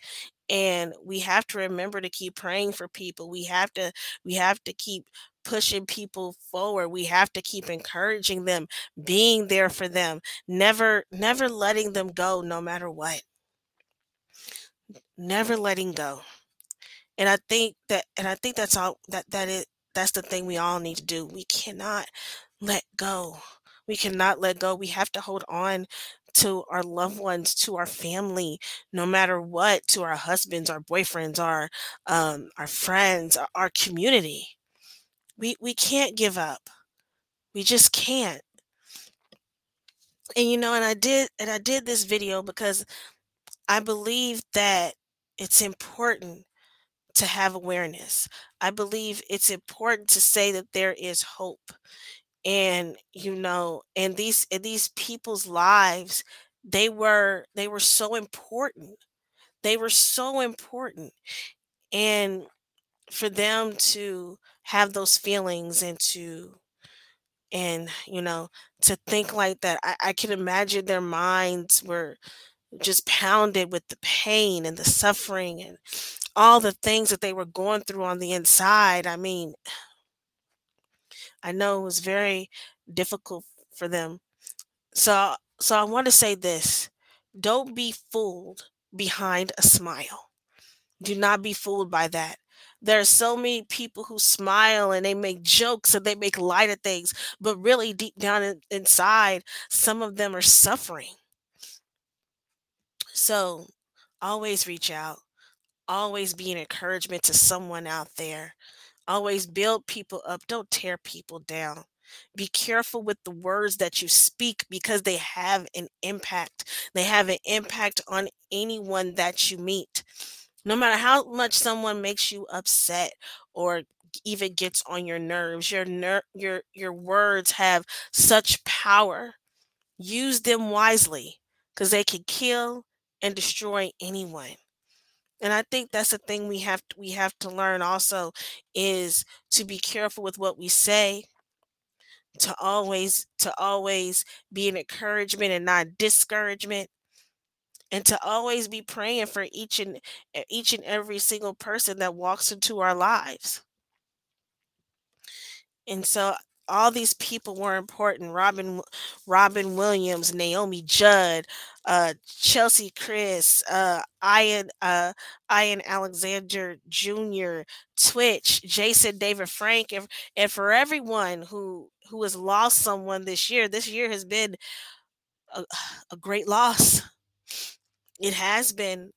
[SPEAKER 1] and we have to remember to keep praying for people. We have to we have to keep pushing people forward. We have to keep encouraging them being there for them never never letting them go no matter what. Never letting go. And i think that and i think that's all that that is that's the thing we all need to do. We cannot let go. We cannot let go. We have to hold on to our loved ones to our family no matter what to our husbands our boyfriends our um our friends our, community. We we can't give up. We just can't. And you know and i did and i did this video because i believe that it's important to have awareness. I believe it's important to say that there is hope and you know and these and these people's lives they were they were so important. They were so important. And for them to have those feelings and to and you know to think like that I, I can imagine their minds were just pounded with the pain and the suffering and all the things that they were going through on the inside. I mean i know it was very difficult for them. So so i want to say this don't be fooled behind a smile. Do not be fooled by that. There are so many people who smile and they make jokes and they make light of things but really deep down in, inside some of them are suffering. So always reach out. Always be an encouragement to someone out there always build people up don't tear people down. Be careful with the words that you speak because they have an impact. They have an impact on anyone that you meet. No matter how much someone makes you upset or even gets on your nerves your ner- your your words have such power. Use them wisely because they can kill and destroy anyone and i think that's the thing we have to, we have to learn also is to be careful with what we say to always to always be an encouragement and not discouragement and to always be praying for each and each and every single person that walks into our lives. And so all these people were important. Robin robin williams naomi judd uh cheslie kryst uh ian uh ian alexander jr twitch jason david frank and, and for everyone who who has lost someone this year this year has been a, a great loss. It has been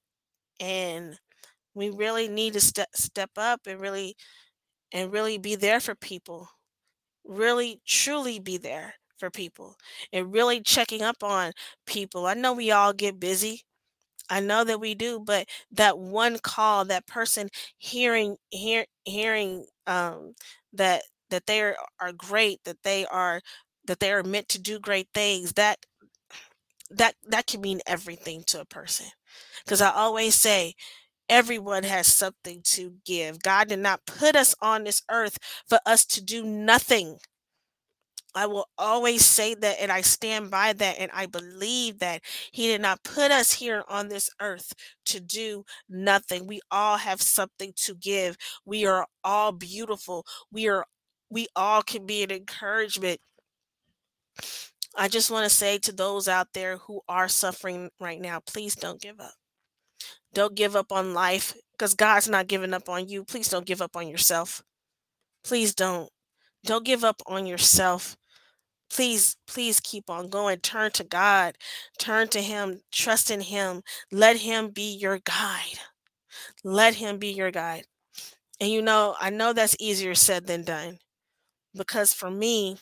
[SPEAKER 1] and we really need to step step up and really and really be there for people really truly be there for people and really checking up on people i know we all get busy I know that we do, but that one call, that person hearing hear, hearing um, that that they are, are great, that they are that they are meant to do great things, that that that can mean everything to a person. Because I always say everyone has something to give. God did not put us on this earth for us to do nothing. I will always say that and I stand by that and I believe that he did not put us here on this earth to do nothing. We all have something to give. We are all beautiful. We are we all can be an encouragement. I just want to say to those out there who are suffering right now, please don't give up. Don't give up on life because God's not giving up on you. Please don't give up on yourself. Please don't. Don't give up on yourself. Please, please keep on going. Turn to God. Turn to Him. Trust in Him. Let Him be your guide. Let Him be your guide. And you know, I know that's easier said than done because for me,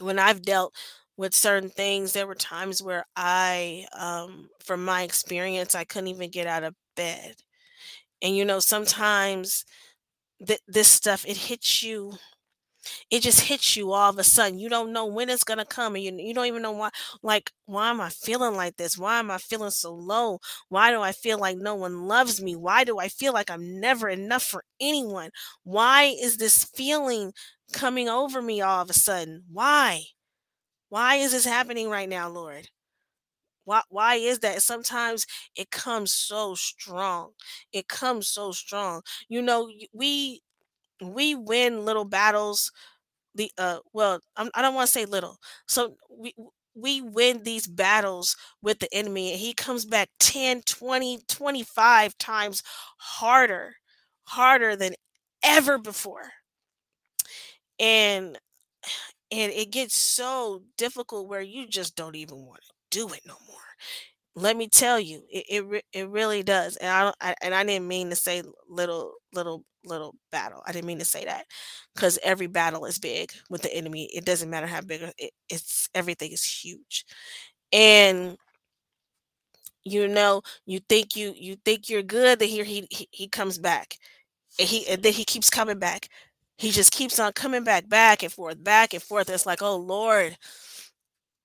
[SPEAKER 1] when I've dealt with certain things, there were times where I, um, from my experience, I couldn't even get out of bed. And you know, sometimes th- this stuff it hits you it just hits you all of a sudden. You don't know when it's gonna come, and you you don't even know why. Like, why am I feeling like this? Why am I feeling so low? Why do I feel like no one loves me? Why do I feel like I'm never enough for anyone? Why is this feeling coming over me all of a sudden? Why? Why is this happening right now, Lord? Why why is that? Sometimes it comes so strong. It comes so strong. You know, we we win little battles the uh well I'm, i don't want to say little so we we win these battles with the enemy and he comes back 10 20 25 times harder harder than ever before and and it gets so difficult where you just don't even want to do it no more let me tell you, it it, it really does. And I, don't, I and I didn't mean to say little little little battle. I didn't mean to say that because every battle is big with the enemy. It doesn't matter how big it, it's. Everything is huge, and you know you think you you think you're good. Then here he he, he comes back, and he and then he keeps coming back. He just keeps on coming back, back and forth, back and forth. It's like, oh Lord,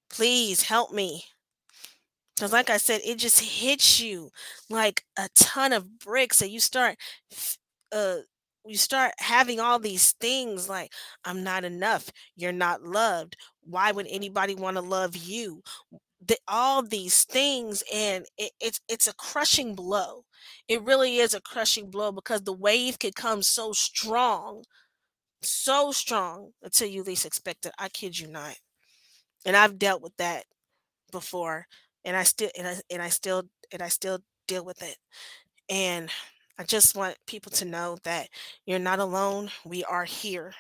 [SPEAKER 1] please help me Because, like I said, it just hits you like a ton of bricks, and you start, uh, you start having all these things like, I'm not enough. You're not loved. Why would anybody want to love you? The, all these things, and it, it's it's a crushing blow. It really is a crushing blow because the wave could come so strong, so strong until you least expect it. I kid you not. And I've dealt with that before and I still and I and I still and I still deal with it. And I just want people to know that you're not alone. We are here.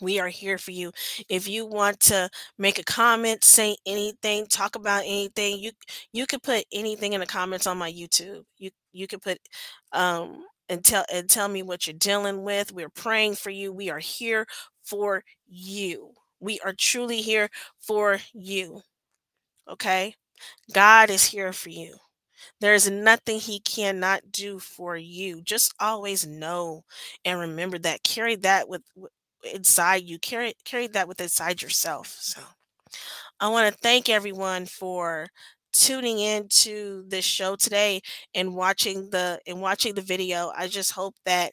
[SPEAKER 1] We are here for you. If you want to make a comment, say anything, talk about anything, you you can put anything in the comments on my YouTube. You you can put um and tell and tell me what you're dealing with. We're praying for you. We are here for you. We are truly here for you. Okay? God is here for you. There is nothing he cannot do for you. Just always know and remember that. Carry that with, with inside you. Carry carry that with inside yourself. So I want to thank everyone for tuning in to this show today and watching the and watching the video. I just hope that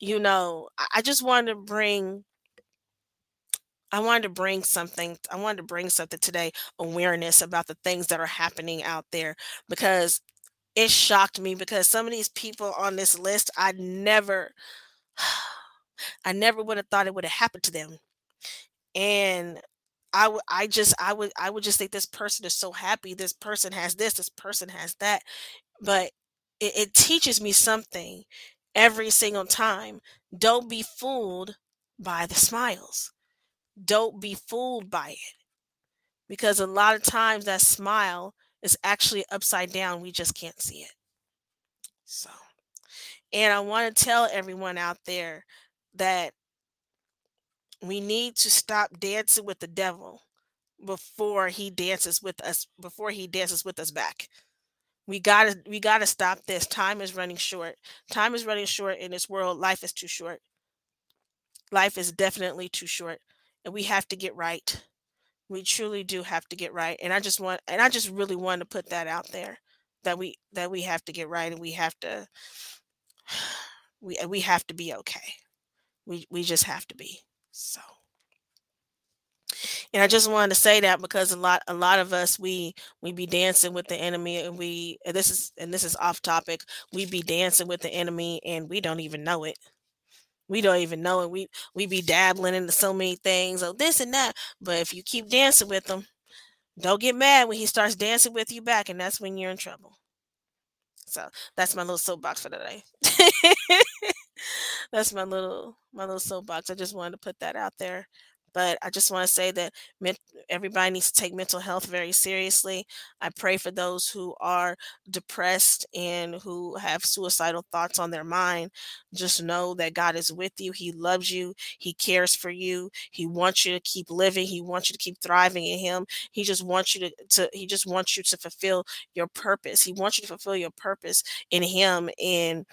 [SPEAKER 1] you know I I just wanted to bring I wanted to bring something I wanted to bring something today, awareness about the things that are happening out there because it shocked me because some of these people on this list I never I never would have thought it would have happened to them. And I would I just I would I would just think this person is so happy. This person has this, this person has that. But it, it teaches me something every single time. Don't be fooled by the smiles. Don't be fooled by it because a lot of times that smile is actually upside down. We just can't see it. So, and I want to tell everyone out there that we need to stop dancing with the devil before he dances with us before he dances with us back. We gotta we gotta stop this. Time is running short. Time is running short in this world. Life is too short. Life is definitely too short and we have to get right. We truly do have to get right and i just want and i just really want to put that out there that we that we have to get right and we have to we we have to be okay. We we just have to be so and I just wanted to say that because a lot a lot of us we we be dancing with the enemy and we and this is and this is off topic. We be dancing with the enemy and we don't even know it. We don't even know it. We we be dabbling into so many things, oh this and that. But if you keep dancing with them don't get mad when he starts dancing with you back, and that's when you're in trouble. So that's my little soapbox for today. that's my little my little soapbox. I just wanted to put that out there. But I just want to say that everybody needs to take mental health very seriously. I pray for those who are depressed and who have suicidal thoughts on their mind. Just know that God is with you. He loves you. He cares for you. He wants you to keep living. He wants you to keep thriving in Him. He just wants you to, to He just wants you to fulfill your purpose. He wants you to fulfill your purpose in Him. And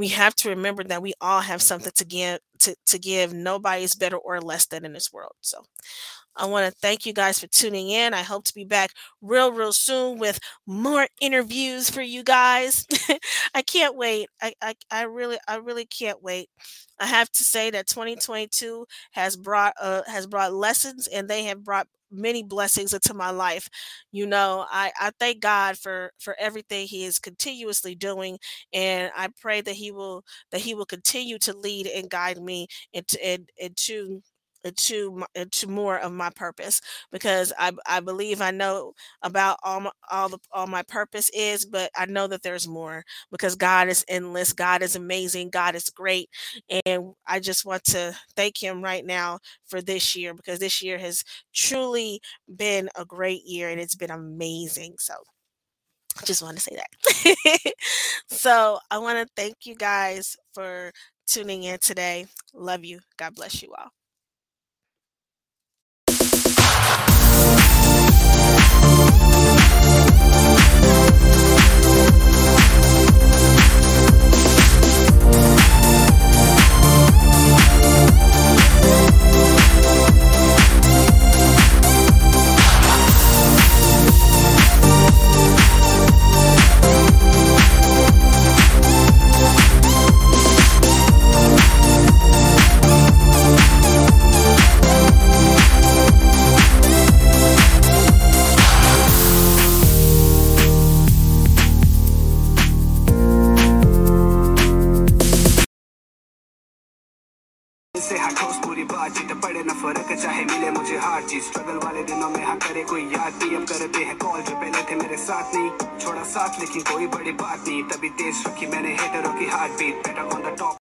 [SPEAKER 1] we have to remember that we all have something to give to, to give. Nobody's better or less than in this world. So i want to thank you guys for tuning in. I hope to be back real real soon with more interviews for you guys. I can't wait. I, I i really i really can't wait. I have to say that 2022 has brought uh has brought lessons and they have brought many blessings into my life you know i i thank god for for everything he is continuously doing and i pray that he will that he will continue to lead and guide me into and, into into my, into uh, more of my purpose because I I believe I know about all my, all the all my purpose is but I know that there's more because God is endless God is amazing God is great and I just want to thank him right now for this year because this year has truly been a great year and it's been amazing so I just want to say that. so I want to thank you guys for tuning in today. Love you. God bless you all.
[SPEAKER 30] से हर ठोस पूरी बातचीत पड़े न फ़र्क, चाहे मिले मुझे हार चीज़ स्ट्रगल वाले दिनों में हाँ करे कोई याद नहीं, अब करते हैं कॉल जो पहले थे मेरे साथ नहीं। छोड़ा साथ, लेकिन कोई बड़ी बात नहीं, तभी तेज रखी मैंने हेटरों की heart beat better on the top